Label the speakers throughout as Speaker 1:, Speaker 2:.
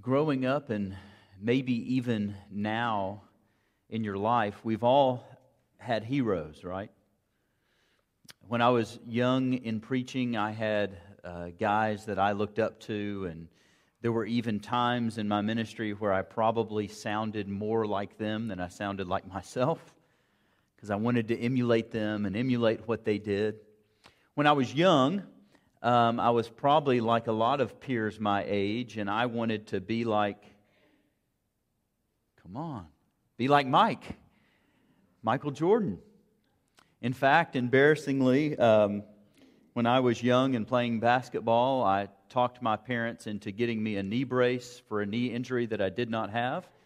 Speaker 1: growing up and maybe even now in your life, we've all had heroes, right? When I was young in preaching, I had uh, guys that I looked up to, and there were even times in my ministry where I probably sounded more like them than I sounded like myself because I wanted to emulate them and emulate what they did. When I was young, um, I was probably like a lot of peers my age, and I wanted to be like, come on, be like Mike, Michael Jordan. In fact, embarrassingly, um, when I was young and playing basketball, I talked my parents into getting me a knee brace for a knee injury that I did not have.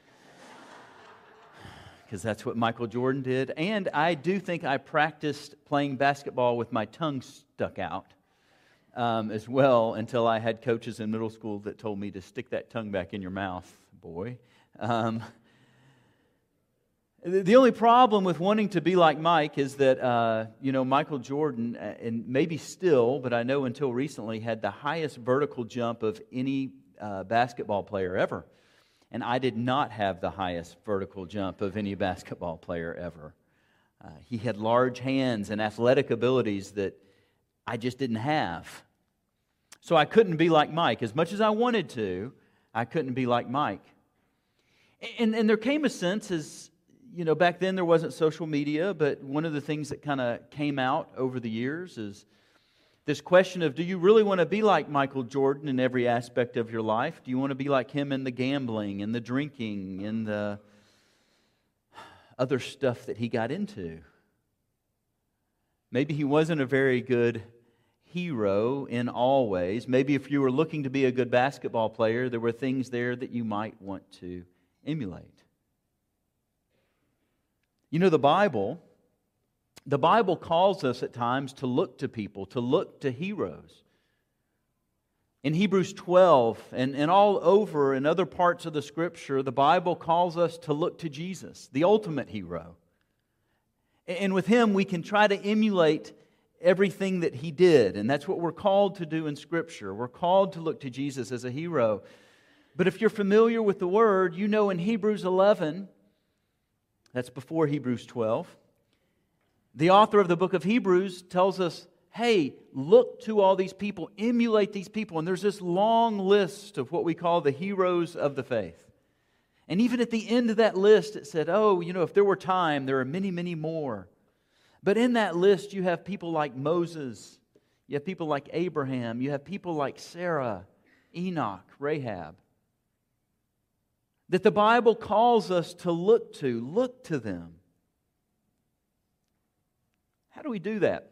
Speaker 1: Because that's what Michael Jordan did. And I do think I practiced playing basketball with my tongue stuck out um, as well until I had coaches in middle school that told me to stick that tongue back in your mouth, boy. Um, the only problem with wanting to be like Mike is that, uh, you know, Michael Jordan, uh, and maybe still, but I know until recently, had the highest vertical jump of any uh, basketball player ever. And I did not have the highest vertical jump of any basketball player ever. Uh, he had large hands and athletic abilities that I just didn't have. So I couldn't be like Mike. As much as I wanted to, I couldn't be like Mike. And, and there came a sense as, you know, back then there wasn't social media, but one of the things that kind of came out over the years is this question of do you really want to be like Michael Jordan in every aspect of your life? Do you want to be like him in the gambling, in the drinking, in the other stuff that he got into? Maybe he wasn't a very good hero in all ways. Maybe if you were looking to be a good basketball player, there were things there that you might want to emulate. You know, the Bible, the Bible calls us at times to look to people, to look to heroes. In Hebrews 12 and, and all over in other parts of the scripture, the Bible calls us to look to Jesus, the ultimate hero. And with him, we can try to emulate everything that he did. And that's what we're called to do in Scripture. We're called to look to Jesus as a hero. But if you're familiar with the word, you know in Hebrews 11, that's before Hebrews 12, the author of the book of Hebrews tells us, hey, look to all these people, emulate these people. And there's this long list of what we call the heroes of the faith. And even at the end of that list, it said, oh, you know, if there were time, there are many, many more. But in that list, you have people like Moses, you have people like Abraham, you have people like Sarah, Enoch, Rahab. That the Bible calls us to look to, look to them. How do we do that?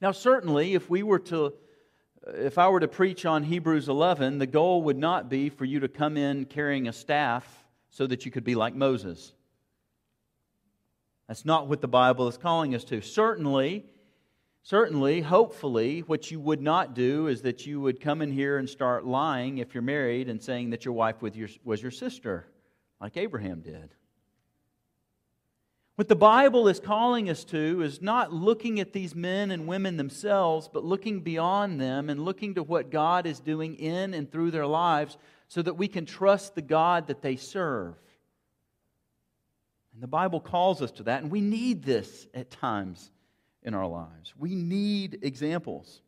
Speaker 1: Now, certainly, if we were to if I were to preach on Hebrews 11, the goal would not be for you to come in carrying a staff so that you could be like Moses. That's not what the Bible is calling us to. Certainly, certainly, hopefully, what you would not do is that you would come in here and start lying if you're married and saying that your wife was your sister, like Abraham did. What the Bible is calling us to is not looking at these men and women themselves, but looking beyond them and looking to what God is doing in and through their lives so that we can trust the God that they serve. And the Bible calls us to that, and we need this at times in our lives. We need examples.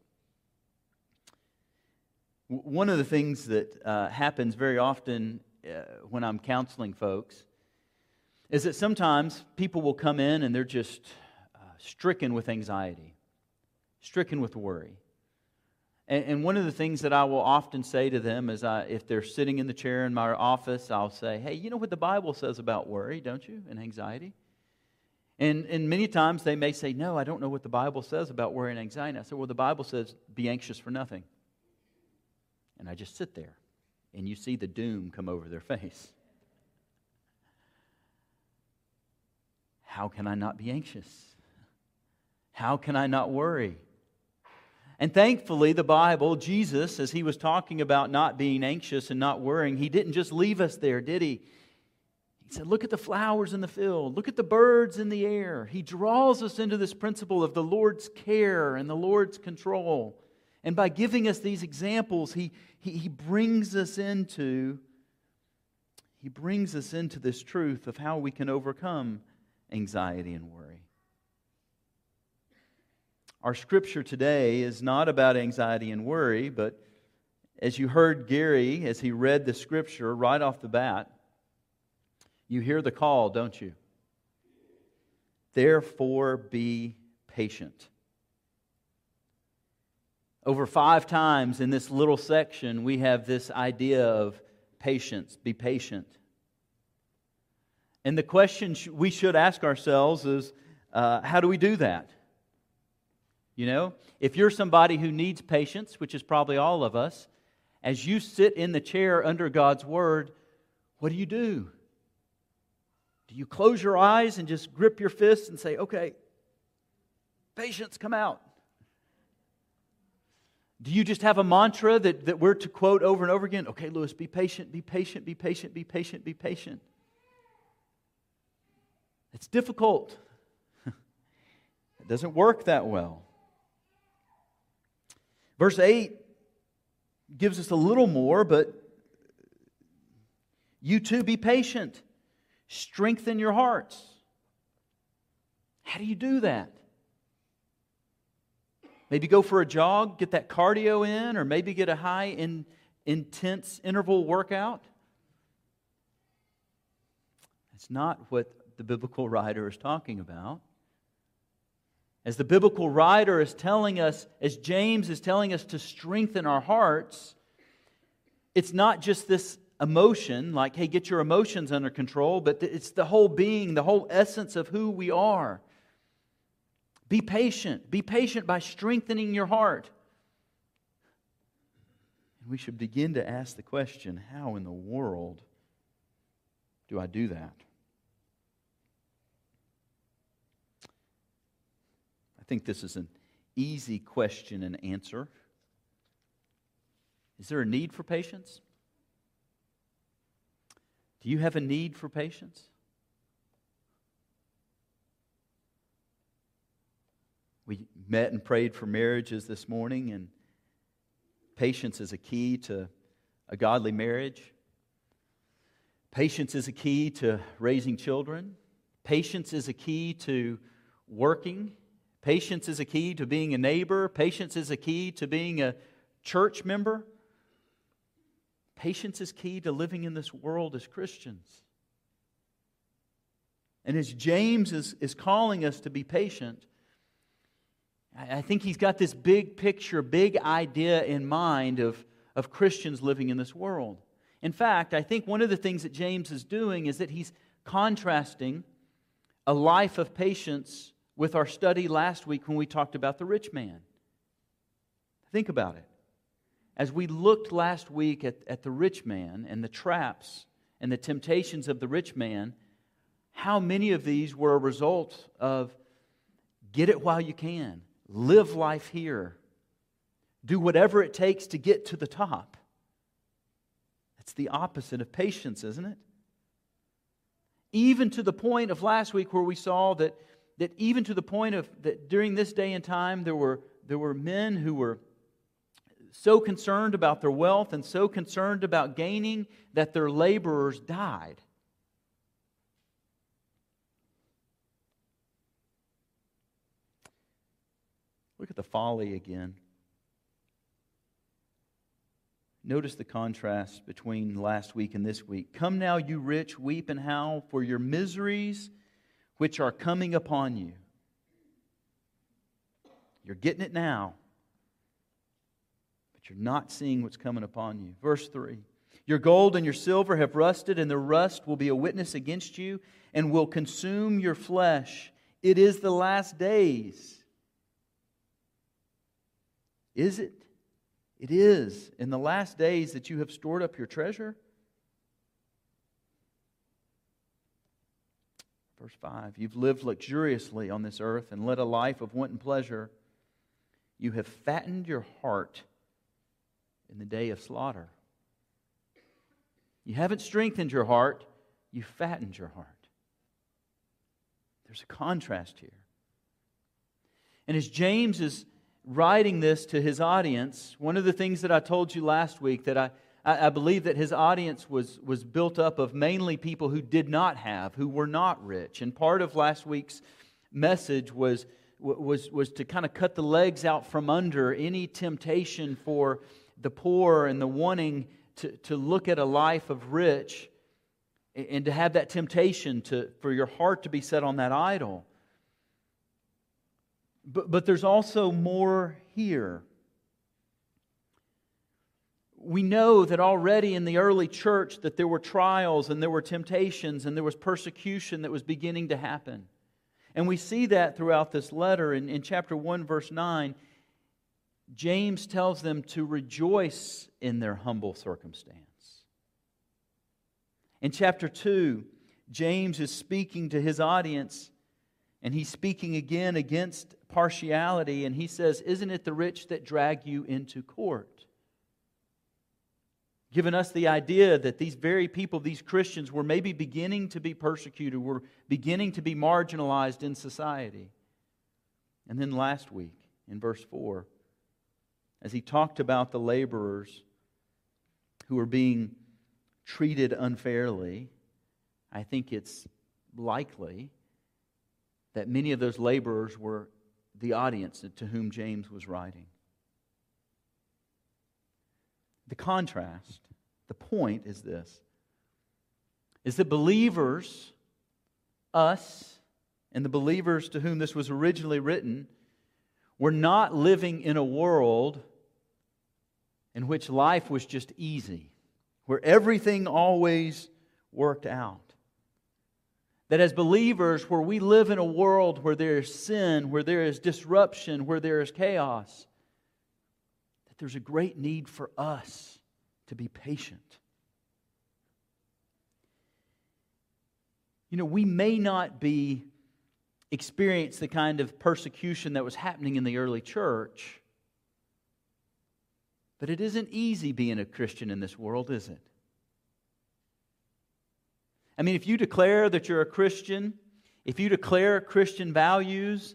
Speaker 1: One of the things that uh, happens very often uh, when I'm counseling folks is that sometimes people will come in and they're just uh, stricken with anxiety, stricken with worry. And, and, one of the things that I will often say to them is I, if they're sitting in the chair in my office, I'll say, Hey, you know what the Bible says about worry, don't you, and anxiety? And, and many times they may say, No, I don't know what the Bible says about worry and anxiety. I say, Well, the Bible says, Be anxious for nothing. And I just sit there, and you see the doom come over their face. How can I not be anxious? How can I not worry? And thankfully, the Bible, Jesus, as he was talking about not being anxious and not worrying, he didn't just leave us there, did he? He said, Look at the flowers in the field, look at the birds in the air. He draws us into this principle of the Lord's care and the Lord's control. And by giving us these examples, he, he, he brings us into he brings us into this truth of how we can overcome anxiety and worry. Our scripture today is not about anxiety and worry, but as you heard Gary as he read the scripture right off the bat, you hear the call, don't you? Therefore, be patient. Over five times in this little section, we have this idea of patience. Be patient. And the question we should ask ourselves is uh, how do we do that? You know, if you're somebody who needs patience, which is probably all of us, as you sit in the chair under God's word, what do you do? Do you close your eyes and just grip your fists and say, okay, patience, come out? Do you just have a mantra that, that we're to quote over and over again? Okay, Lewis, be patient, be patient, be patient, be patient, be patient. It's difficult. it doesn't work that well. Verse 8 gives us a little more, but you too be patient. Strengthen your hearts. How do you do that? Maybe go for a jog, get that cardio in, or maybe get a high in, intense interval workout. It's not what the biblical writer is talking about. As the biblical writer is telling us, as James is telling us to strengthen our hearts, it's not just this emotion, like, hey, get your emotions under control, but it's the whole being, the whole essence of who we are. Be patient. Be patient by strengthening your heart. And we should begin to ask the question how in the world do I do that? Think this is an easy question and answer. Is there a need for patience? Do you have a need for patience? We met and prayed for marriages this morning, and patience is a key to a godly marriage. Patience is a key to raising children. Patience is a key to working. Patience is a key to being a neighbor. Patience is a key to being a church member. Patience is key to living in this world as Christians. And as James is, is calling us to be patient, I think he's got this big picture, big idea in mind of, of Christians living in this world. In fact, I think one of the things that James is doing is that he's contrasting a life of patience with our study last week when we talked about the rich man. Think about it. As we looked last week at, at the rich man and the traps and the temptations of the rich man, how many of these were a result of get it while you can? live life here, do whatever it takes to get to the top. That's the opposite of patience, isn't it? Even to the point of last week where we saw that, that even to the point of that during this day and time there were, there were men who were so concerned about their wealth and so concerned about gaining that their laborers died. Look at the folly again. Notice the contrast between last week and this week. Come now, you rich, weep and howl for your miseries which are coming upon you. You're getting it now, but you're not seeing what's coming upon you. Verse 3 Your gold and your silver have rusted, and the rust will be a witness against you and will consume your flesh. It is the last days. Is it? It is in the last days that you have stored up your treasure. Verse 5 You've lived luxuriously on this earth and led a life of wanton pleasure. You have fattened your heart in the day of slaughter. You haven't strengthened your heart, you fattened your heart. There's a contrast here. And as James is writing this to his audience, one of the things that I told you last week that I, I, believe that his audience was, was built up of mainly people who did not have, who were not rich. And part of last week's message was, was, was to kind of cut the legs out from under any temptation for the poor and the wanting to, to look at a life of rich and to have that temptation to, for your heart to be set on that idol. But, but there's also more here. We know that already in the early church that there were trials and there were temptations and there was persecution that was beginning to happen. And we see that throughout this letter. In, in chapter 1, verse 9, James tells them to rejoice in their humble circumstance. In chapter 2, James is speaking to his audience and he's speaking again against partiality, and he says, Isn't it the rich that drag you into court? Giving us the idea that these very people, these Christians, were maybe beginning to be persecuted, were beginning to be marginalized in society. And then last week, in verse 4, as he talked about the laborers who were being treated unfairly, I think it's likely that many of those laborers were the audience to whom James was writing. The contrast, the point is this is that believers, us, and the believers to whom this was originally written, were not living in a world in which life was just easy, where everything always worked out. That as believers, where we live in a world where there is sin, where there is disruption, where there is chaos, that there's a great need for us to be patient. You know, we may not be experience the kind of persecution that was happening in the early church, but it isn't easy being a Christian in this world, is it? I mean, if you declare that you're a Christian, if you declare Christian values,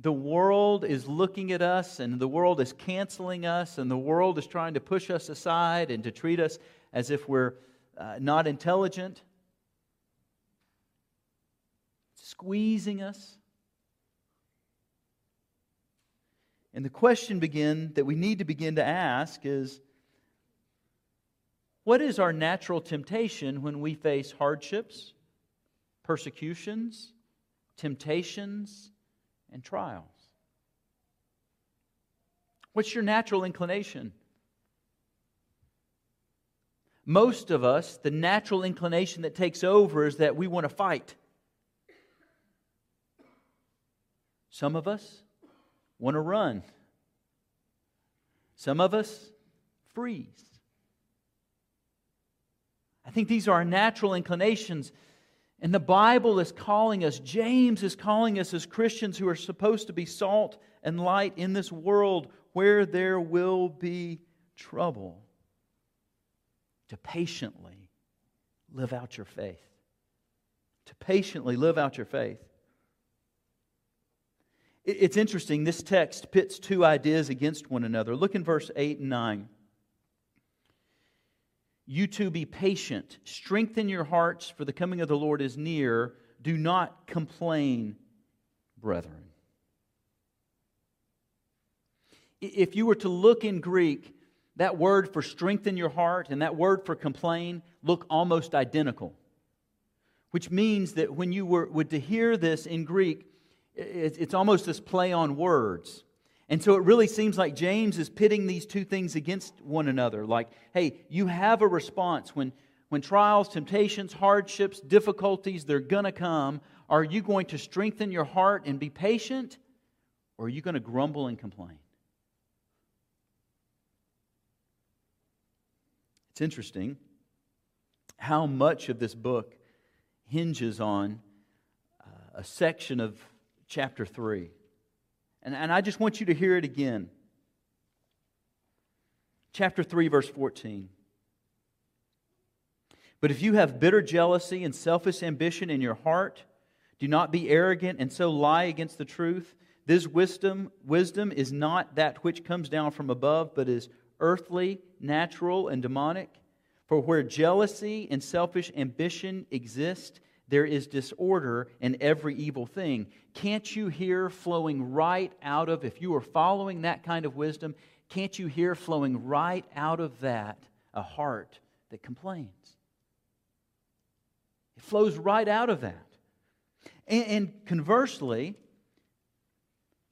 Speaker 1: the world is looking at us and the world is canceling us and the world is trying to push us aside and to treat us as if we're uh, not intelligent, squeezing us. And the question begin that we need to begin to ask is what is our natural temptation when we face hardships, persecutions, temptations, and trials? What's your natural inclination? Most of us, the natural inclination that takes over is that we want to fight. Some of us want to run. Some of us freeze. I think these are our natural inclinations. And the Bible is calling us, James is calling us as Christians who are supposed to be salt and light in this world where there will be trouble, to patiently live out your faith. To patiently live out your faith. It's interesting, this text pits two ideas against one another. Look in verse 8 and 9. You too be patient. Strengthen your hearts, for the coming of the Lord is near. Do not complain, brethren. If you were to look in Greek, that word for strengthen your heart and that word for complain look almost identical. Which means that when you were, to hear this in Greek, it's almost this play on words. And so it really seems like James is pitting these two things against one another. Like, hey, you have a response when, when trials, temptations, hardships, difficulties, they're going to come. Are you going to strengthen your heart and be patient? Or are you going to grumble and complain? It's interesting how much of this book hinges on uh, a section of chapter 3. And, and I just want you to hear it again. Chapter 3, verse 14. But if you have bitter jealousy and selfish ambition in your heart, do not be arrogant and so lie against the truth. This wisdom, wisdom is not that which comes down from above, but is earthly, natural, and demonic. For where jealousy and selfish ambition exist, there is disorder in every evil thing. Can't you hear flowing right out of, if you are following that kind of wisdom, can't you hear flowing right out of that a heart that complains? It flows right out of that. And, and conversely,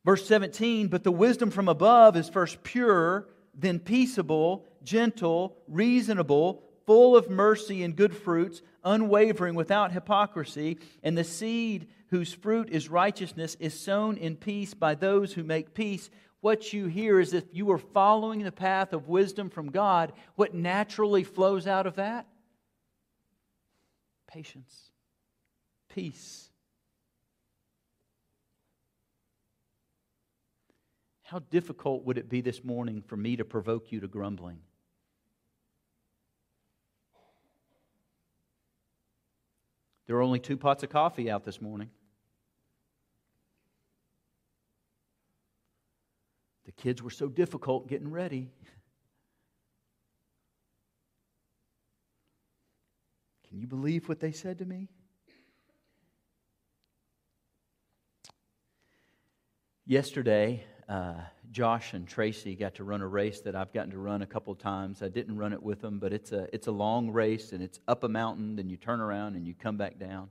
Speaker 1: Verse 17, but the wisdom from above is first pure, then peaceable, gentle, reasonable, full of mercy and good fruits, unwavering, without hypocrisy. And the seed whose fruit is righteousness is sown in peace by those who make peace. What you hear is if you are following the path of wisdom from God, what naturally flows out of that? Patience, peace How difficult would it be this morning for me to provoke you to grumbling? There are only two pots of coffee out this morning. The kids were so difficult getting ready. Can you believe what they said to me? Yesterday, uh, Josh and Tracy got to run a race that I've gotten to run a couple times. I didn't run it with them, but it's a, it's a long race and it's up a mountain, then you turn around and you come back down.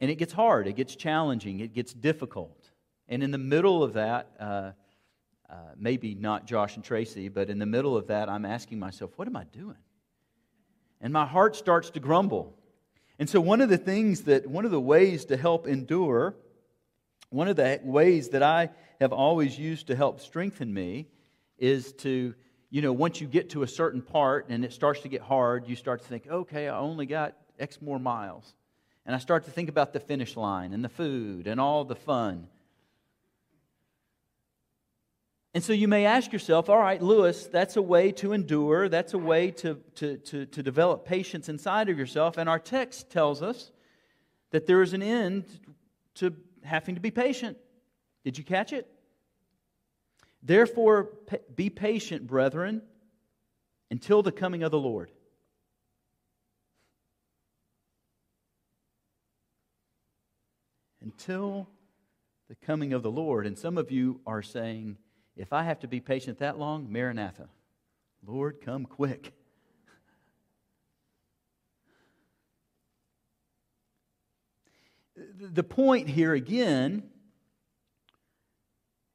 Speaker 1: And it gets hard, it gets challenging, it gets difficult. And in the middle of that, uh, uh, maybe not Josh and Tracy, but in the middle of that, I'm asking myself, what am I doing? And my heart starts to grumble. And so, one of the things that, one of the ways to help endure, one of the ways that I have always used to help strengthen me is to, you know, once you get to a certain part and it starts to get hard, you start to think, okay, I only got X more miles. And I start to think about the finish line and the food and all the fun. And so you may ask yourself, all right, Lewis, that's a way to endure. That's a way to, to, to, to, develop patience inside of yourself. And our text tells us that there is an end to having to be patient. Did you catch it? Therefore, be patient, brethren, until the coming of the Lord. Until the coming of the Lord. And some of you are saying, if I have to be patient that long, Maranatha. Lord, come quick. The point here again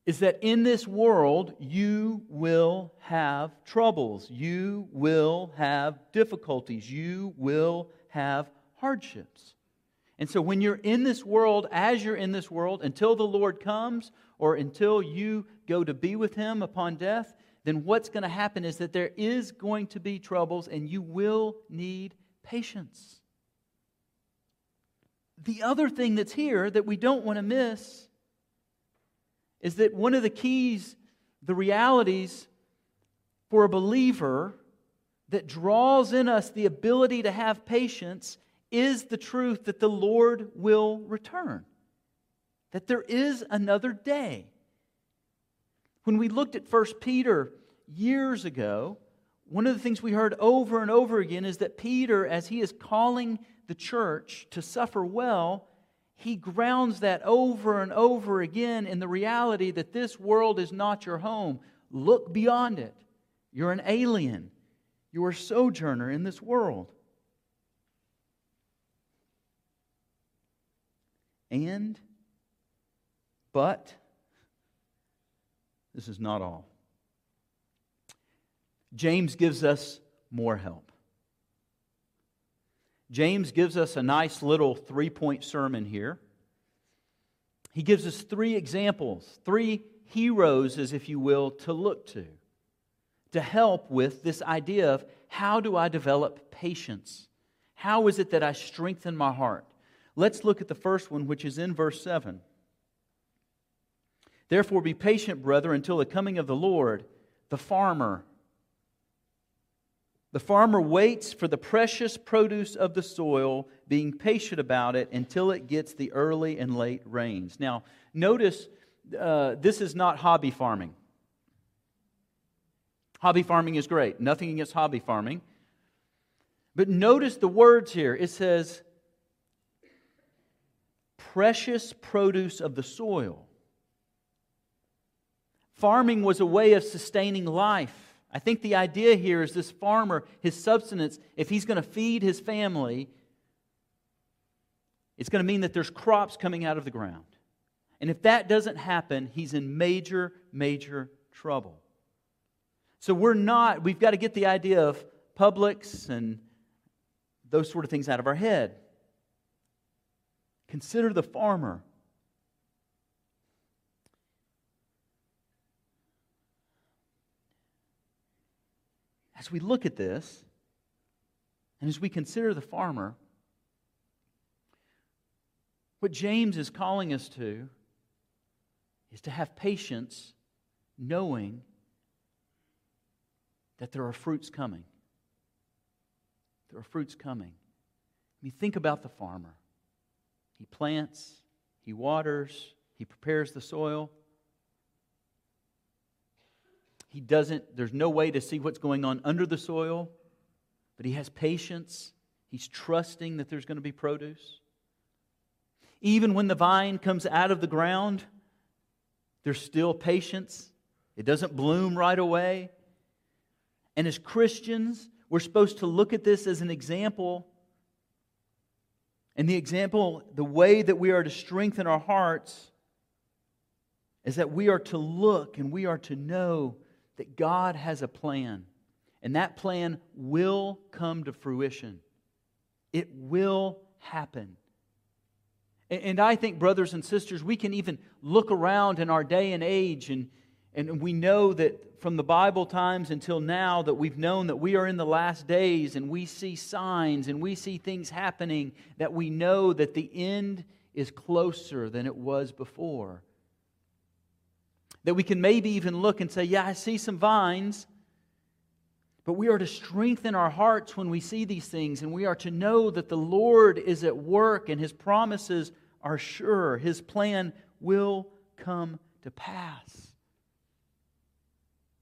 Speaker 1: is that in this world you will have troubles, you will have difficulties, you will have hardships. And so when you're in this world, as you're in this world, until the Lord comes or until you go to be with Him upon death, then what's going to happen is that there is going to be troubles and you will need patience. The other thing that's here that we don't want to miss is that one of the keys, the realities for a believer that draws in us the ability to have patience is the truth that the Lord will return, that there is another day. When we looked at 1 Peter years ago, one of the things we heard over and over again is that Peter, as he is calling the church to suffer well, he grounds that over and over again in the reality that this world is not your home. Look beyond it. You're an alien, you are a sojourner in this world. And, but, this is not all. James gives us more help. James gives us a nice little three point sermon here. He gives us three examples, three heroes, as if you will, to look to, to help with this idea of how do I develop patience? How is it that I strengthen my heart? Let's look at the first one, which is in verse 7. Therefore, be patient, brother, until the coming of the Lord. The farmer the farmer waits for the precious produce of the soil, being patient about it until it gets the early and late rains. Now, notice uh, this is not hobby farming. Hobby farming is great. Nothing against hobby farming. But notice the words here. It says, precious produce of the soil. Farming was a way of sustaining life. I think the idea here is this farmer, his subsistence, if he's going to feed his family, it's going to mean that there's crops coming out of the ground. And if that doesn't happen, he's in major, major trouble. So we're not, we've got to get the idea of Publix and those sort of things out of our head. Consider the farmer. As we look at this, and as we consider the farmer, what James is calling us to is to have patience, knowing that there are fruits coming. There are fruits coming. I mean, think about the farmer. He plants, he waters, he prepares the soil. He doesn't, there's no way to see what's going on under the soil, but he has patience. He's trusting that there's going to be produce. Even when the vine comes out of the ground, there's still patience. It doesn't bloom right away. And as Christians, we're supposed to look at this as an example. And the example, the way that we are to strengthen our hearts, is that we are to look and we are to know that God has a plan. And that plan will come to fruition. It will happen. And I think, brothers and sisters, we can even look around in our day and age, and, and we know that from the Bible times until now, that we've known that we are in the last days, and we see signs and we see things happening that we know that the end is closer than it was before. That we can maybe even look and say, Yeah, I see some vines. But we are to strengthen our hearts when we see these things, and we are to know that the Lord is at work and His promises are sure. His plan will come to pass.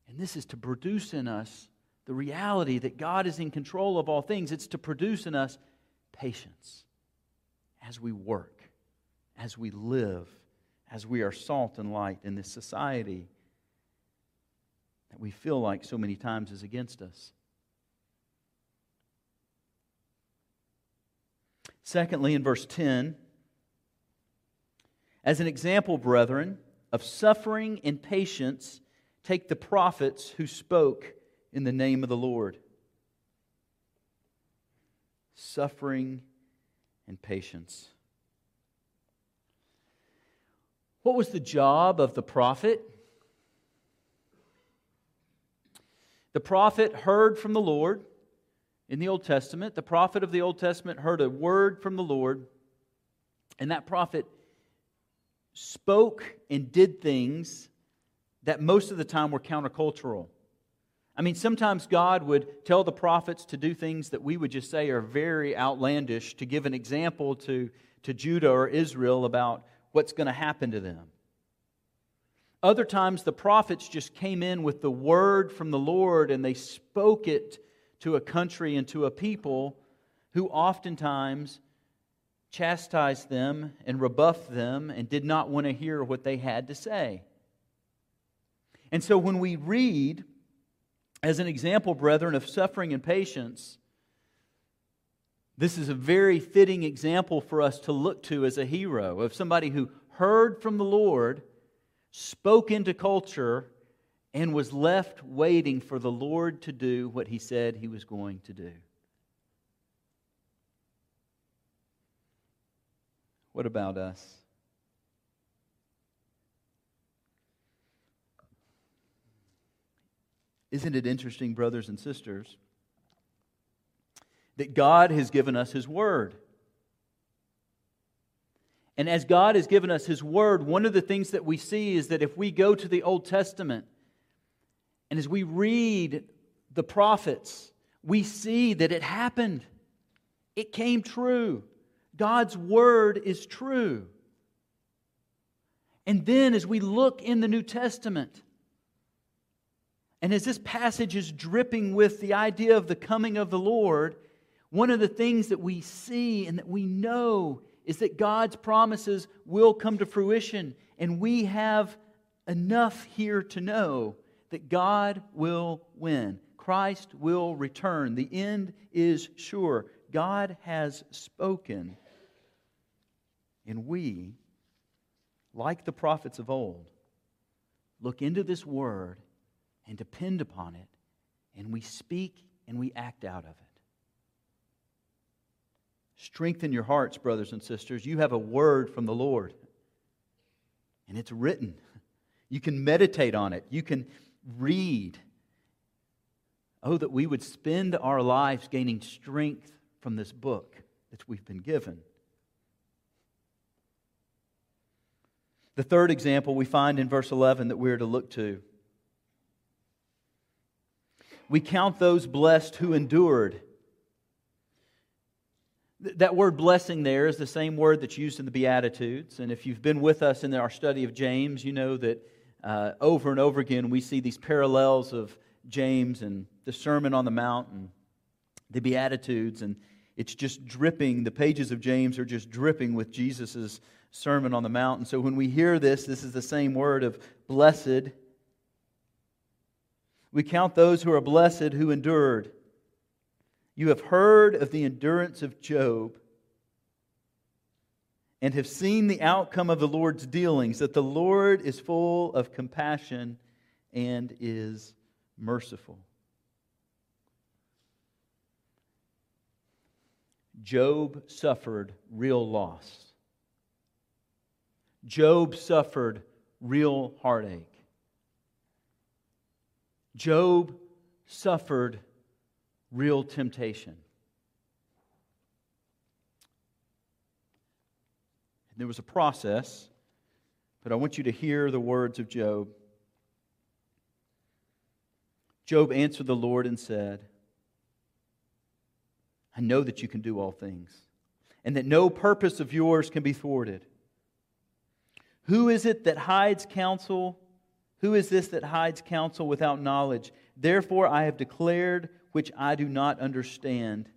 Speaker 1: And this is to produce in us the reality that God is in control of all things. It's to produce in us patience as we work, as we live, as we are salt and light in this society that we feel like so many times is against us. Secondly, in verse 10, as an example, brethren, of suffering and patience, take the prophets who spoke in the name of the Lord. Suffering and patience. What was the job of the prophet? The prophet heard from the Lord in the Old Testament. The prophet of the Old Testament heard a word from the Lord, and that prophet spoke and did things that most of the time were countercultural. I mean, sometimes God would tell the prophets to do things that we would just say are very outlandish to give an example to, to Judah or Israel about what's going to happen to them. Other times, the prophets just came in with the word from the Lord and they spoke it to a country and to a people who oftentimes chastised them and rebuffed them and did not want to hear what they had to say. And so, when we read, as an example, brethren, of suffering and patience, this is a very fitting example for us to look to as a hero of somebody who heard from the Lord spoke into culture, and was left waiting for the Lord to do what he said he was going to do. What about us? Isn't it interesting, brothers and sisters, that God has given us His Word? And as God has given us His Word, one of the things that we see is that if we go to the Old Testament and as we read the prophets, we see that it happened. It came true. God's Word is true. And then as we look in the New Testament, and as this passage is dripping with the idea of the coming of the Lord, one of the things that we see and that we know is that God's promises will come to fruition. And we have enough here to know that God will win. Christ will return. The end is sure. God has spoken. And we, like the prophets of old, look into this word and depend upon it, and we speak and we act out of it. Strengthen your hearts, brothers and sisters. You have a word from the Lord, and it's written. You can meditate on it, you can read. Oh, that we would spend our lives gaining strength from this book that we've been given. The third example we find in verse 11 that we're to look to. We count those blessed who endured. That word blessing there is the same word that's used in the Beatitudes. And if you've been with us in our study of James, you know that uh, over and over again we see these parallels of James and the Sermon on the Mount and the Beatitudes. And it's just dripping, the pages of James are just dripping with Jesus' Sermon on the Mount. And so when we hear this, this is the same word of blessed. We count those who are blessed who endured. You have heard of the endurance of Job and have seen the outcome of the Lord's dealings, that the Lord is full of compassion and is merciful. Job suffered real loss. Job suffered real heartache. Job suffered real temptation. There was a process, but I want you to hear the words of Job. Job answered the Lord and said, I know that you can do all things, and that no purpose of yours can be thwarted. Who is it that hides counsel? Who is this that hides counsel without knowledge? Therefore I have declared which I do not understand.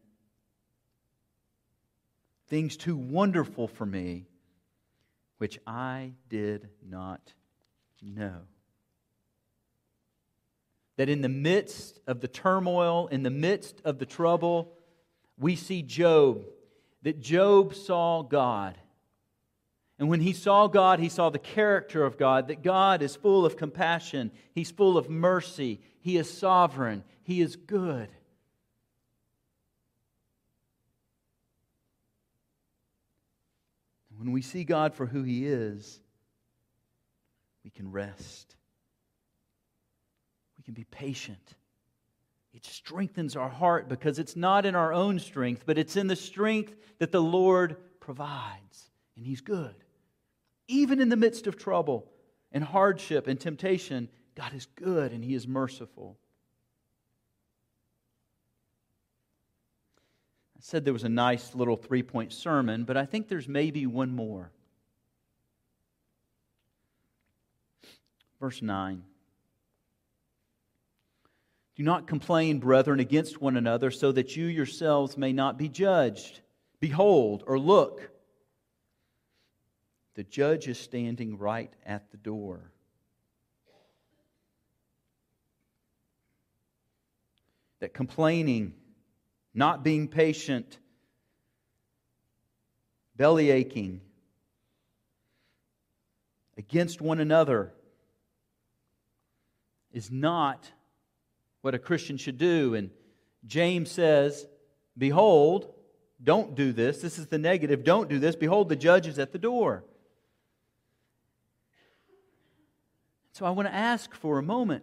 Speaker 1: Things too wonderful for me, which I did not know. That in the midst of the turmoil, in the midst of the trouble, we see Job, that Job saw God. And when he saw God, he saw the character of God, that God is full of compassion, he's full of mercy, he is sovereign, he is good. When we see God for who He is, we can rest. We can be patient. It strengthens our heart because it's not in our own strength, but it's in the strength that the Lord provides. And He's good. Even in the midst of trouble and hardship and temptation, God is good and He is merciful. I said there was a nice little three point sermon, but I think there's maybe one more. Verse 9. Do not complain, brethren, against one another, so that you yourselves may not be judged. Behold, or look, the judge is standing right at the door. That complaining, not being patient, belly aching against one another is not what a Christian should do. And James says, Behold, don't do this. This is the negative. Don't do this. Behold, the judge is at the door. So I want to ask for a moment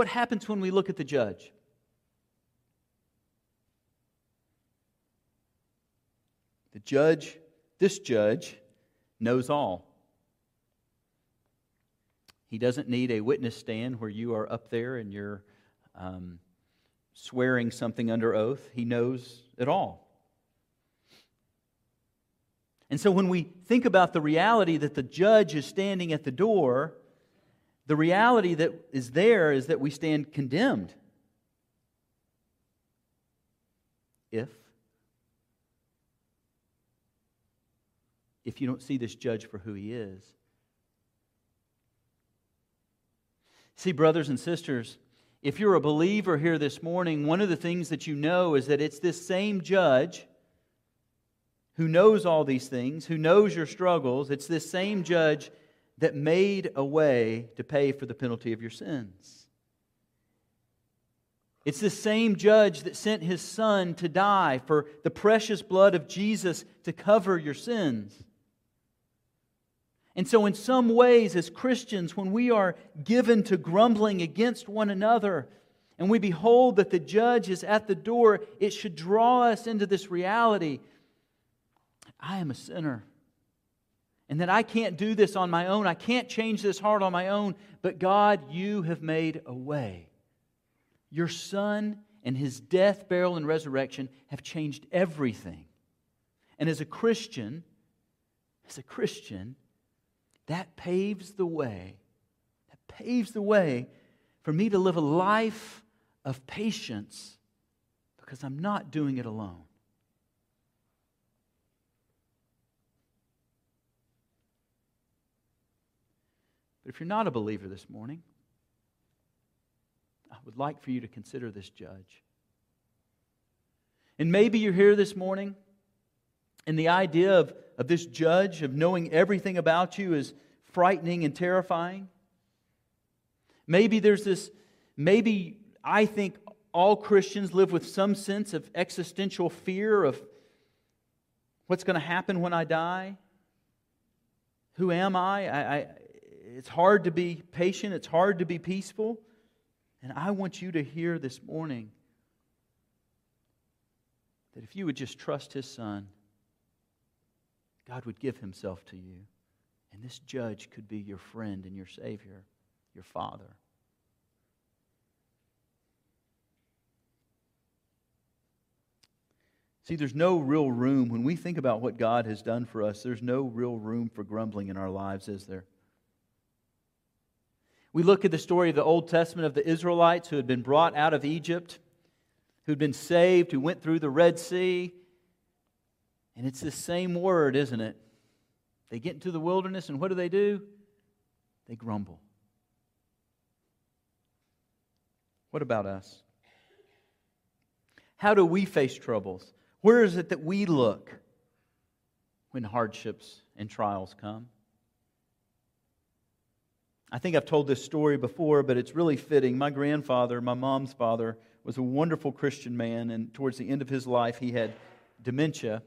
Speaker 1: what happens when we look at the judge? The judge, this judge, knows all. He doesn't need a witness stand where you are up there and you're um, swearing something under oath. He knows it all. And so when we think about the reality that the judge is standing at the door, the reality that is there is that we stand condemned. If if you don't see this judge for who he is. See, brothers and sisters, if you're a believer here this morning, one of the things that you know is that it's this same judge who knows all these things, who knows your struggles. It's this same judge that made a way to pay for the penalty of your sins. It's the same judge that sent his son to die for the precious blood of Jesus to cover your sins. And so, in some ways, as Christians, when we are given to grumbling against one another and we behold that the judge is at the door, it should draw us into this reality I am a sinner. And that I can't do this on my own. I can't change this heart on my own. But God, you have made a way. Your Son and his death, burial, and resurrection have changed everything. And as a Christian, as a Christian, that paves the way. That paves the way for me to live a life of patience because I'm not doing it alone. But if you're not a believer this morning, I would like for you to consider this judge. And maybe you're here this morning and the idea of, of this judge, of knowing everything about you, is frightening and terrifying. Maybe there's this, maybe I think all Christians live with some sense of existential fear of what's going to happen when I die. Who am I? I, I? It's hard to be patient, it's hard to be peaceful. And I want you to hear this morning that if you would just trust His Son, God would give himself to you. And this judge could be your friend and your Savior, your Father. See, there's no real room. When we think about what God has done for us, there's no real room for grumbling in our lives, is there? We look at the story of the Old Testament of the Israelites who had been brought out of Egypt, who'd been saved, who went through the Red Sea, and it's the same word, isn't it? They get into the wilderness, and what do they do? They grumble. What about us? How do we face troubles? Where is it that we look when hardships and trials come? I think I've told this story before, but it's really fitting. My grandfather, my mom's father, was a wonderful Christian man, and towards the end of his life, he had dementia.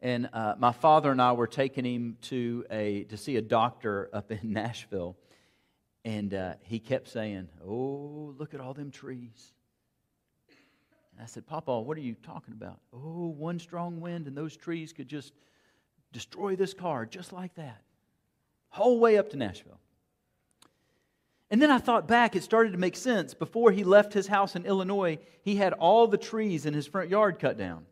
Speaker 1: And uh, my father and I were taking him to, a, to see a doctor up in Nashville. And uh, he kept saying, Oh, look at all them trees. And I said, Papa, what are you talking about? Oh, one strong wind and those trees could just destroy this car just like that. Whole way up to Nashville. And then I thought back, it started to make sense. Before he left his house in Illinois, he had all the trees in his front yard cut down.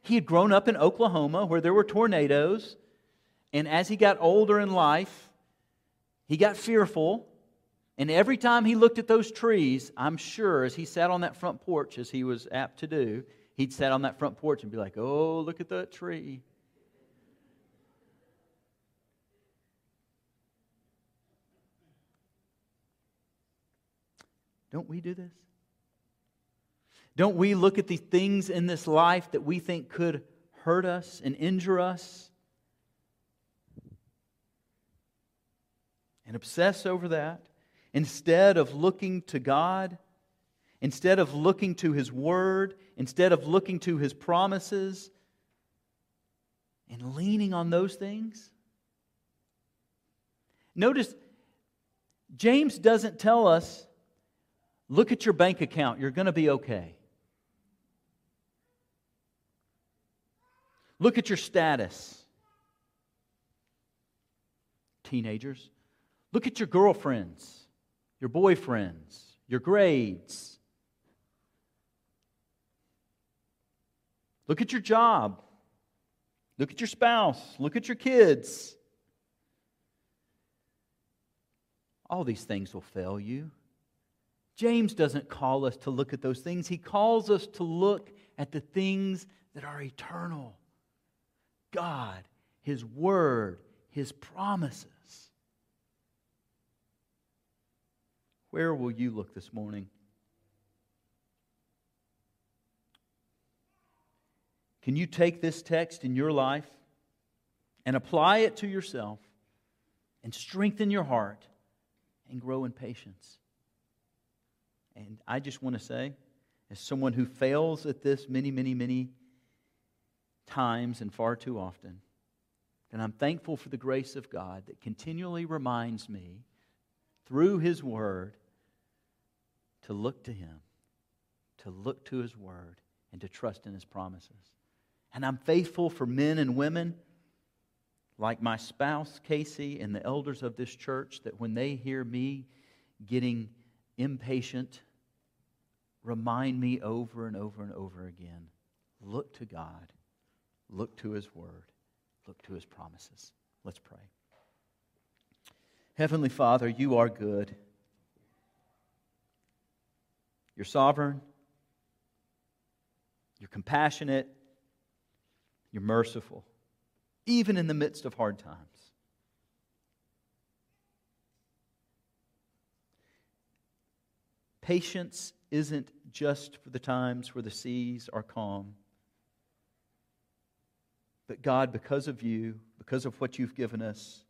Speaker 1: He had grown up in Oklahoma where there were tornadoes. And as he got older in life, he got fearful. And every time he looked at those trees, I'm sure as he sat on that front porch, as he was apt to do, he'd sat on that front porch and be like, oh, look at that tree. Don't we do this? Don't we look at the things in this life that we think could hurt us and injure us and obsess over that instead of looking to God, instead of looking to His Word, instead of looking to His promises and leaning on those things? Notice, James doesn't tell us, look at your bank account, you're going to be okay. Look at your status. Teenagers, look at your girlfriends, your boyfriends, your grades. Look at your job. Look at your spouse. Look at your kids. All these things will fail you. James doesn't call us to look at those things, he calls us to look at the things that are eternal God, His Word, His promises. Where will you look this morning? Can you take this text in your life and apply it to yourself and strengthen your heart and grow in patience? And I just want to say, as someone who fails at this many, many, many times and far too often, that I'm thankful for the grace of God that continually reminds me through His Word to look to Him, to look to His Word, and to trust in His promises. And I'm faithful for men and women like my spouse, Casey, and the elders of this church that when they hear me getting impatient, remind me over and over and over again look to God, look to His Word, look to His promises. Let's pray. Heavenly Father, you are good. You're sovereign. You're compassionate. You're merciful, even in the midst of hard times. Patience isn't just for the times where the seas are calm. But God, because of you, because of what you've given us,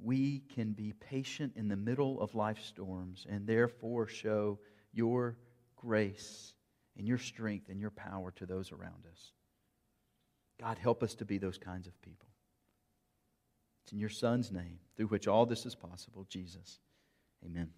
Speaker 1: we can be patient in the middle of life storms and therefore show your grace and your strength and your power to those around us. God, help us to be those kinds of people. It's in your Son's name, through which all this is possible, Jesus. Amen.